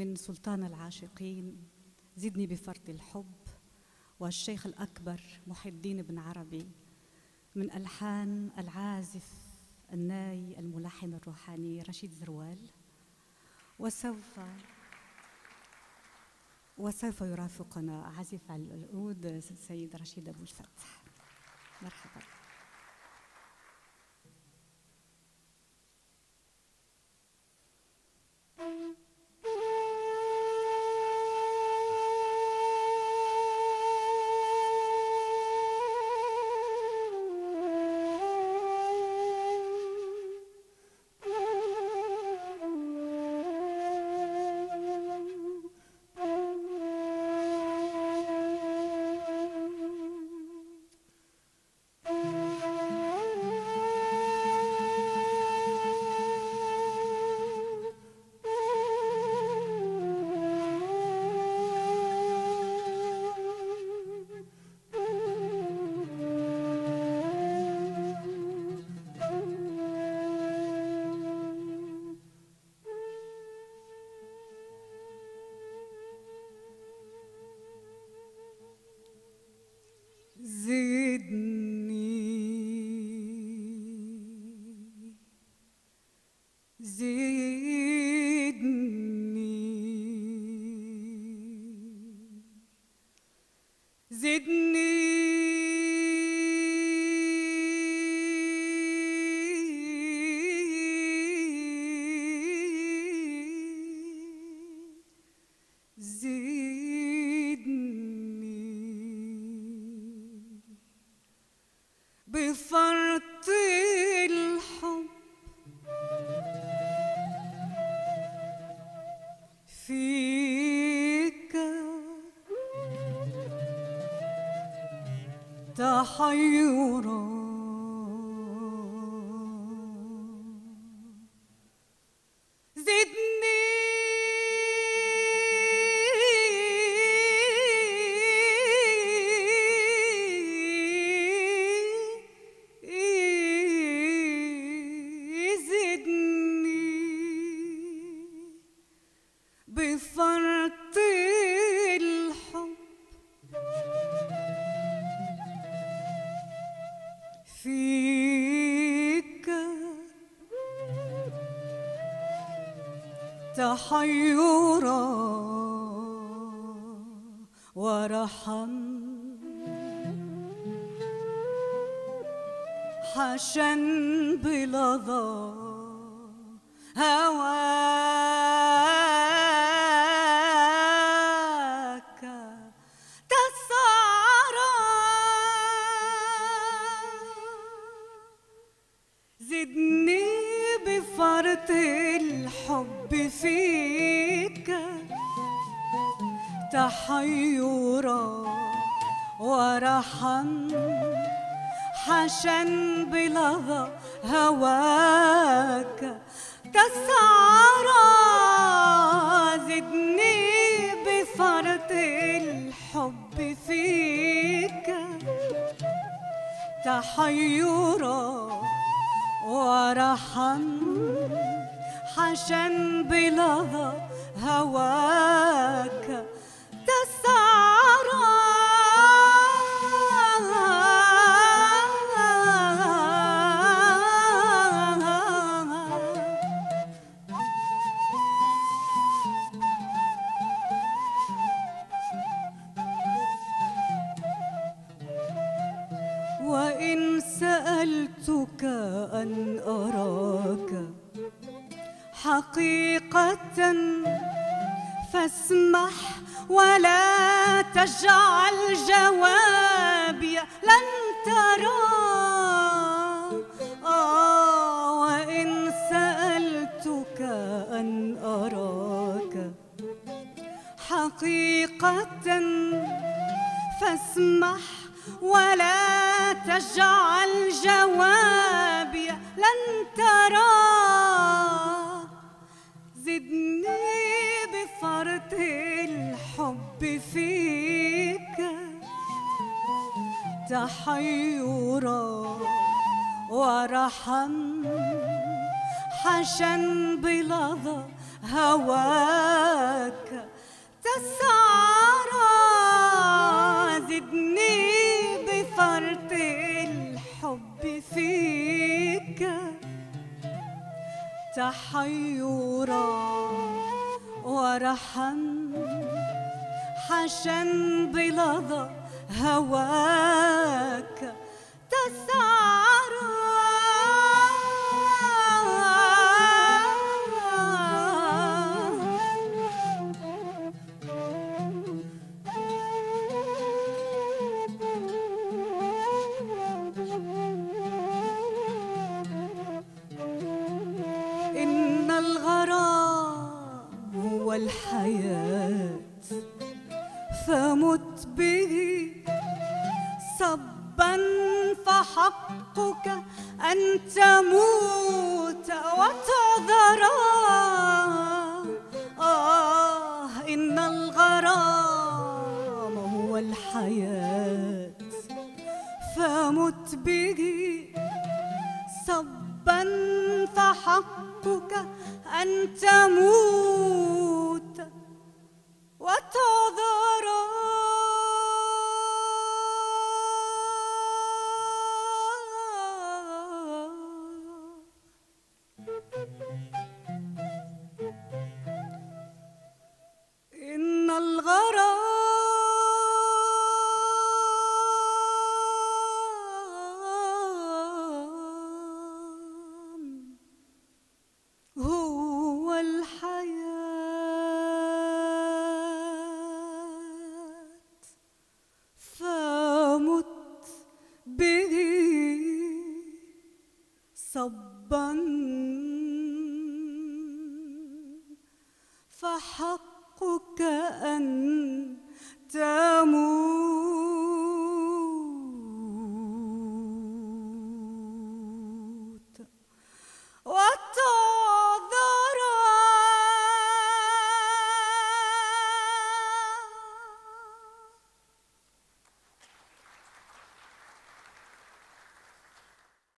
من سلطان العاشقين زدني بفرط الحب والشيخ الأكبر محي الدين بن عربي من ألحان العازف الناي الملحن الروحاني رشيد زروال. وسوف وسوف يرافقنا عازف على العود السيد رشيد أبو الفتح. مرحبا. بفرط الحب. فيك تحيرا تحيرا ورحم. حشا بلظى هواك تحيرا ورحم حشا بلظى هواك. تسعرا زدني بفرط الحب فيك. تحيرا ورحم حشا بلظى هواك. أراك حقيقة فاسمح ولا تجعل جوابي لن ترى. آه وإن سألتك أن أراك حقيقة فاسمح ولا تجعل جوابي الحب فيك تحيرا ورحم حشا بلظى هواك تسعرى زدني بفرط الحب فيك تحيرا ورحم حشا بلظى هواك فمت به صبا فحقك أن تموت وتعذرا آه إن الغرام هو الحياة. فمت به صبا فحقك أن تموت فحقك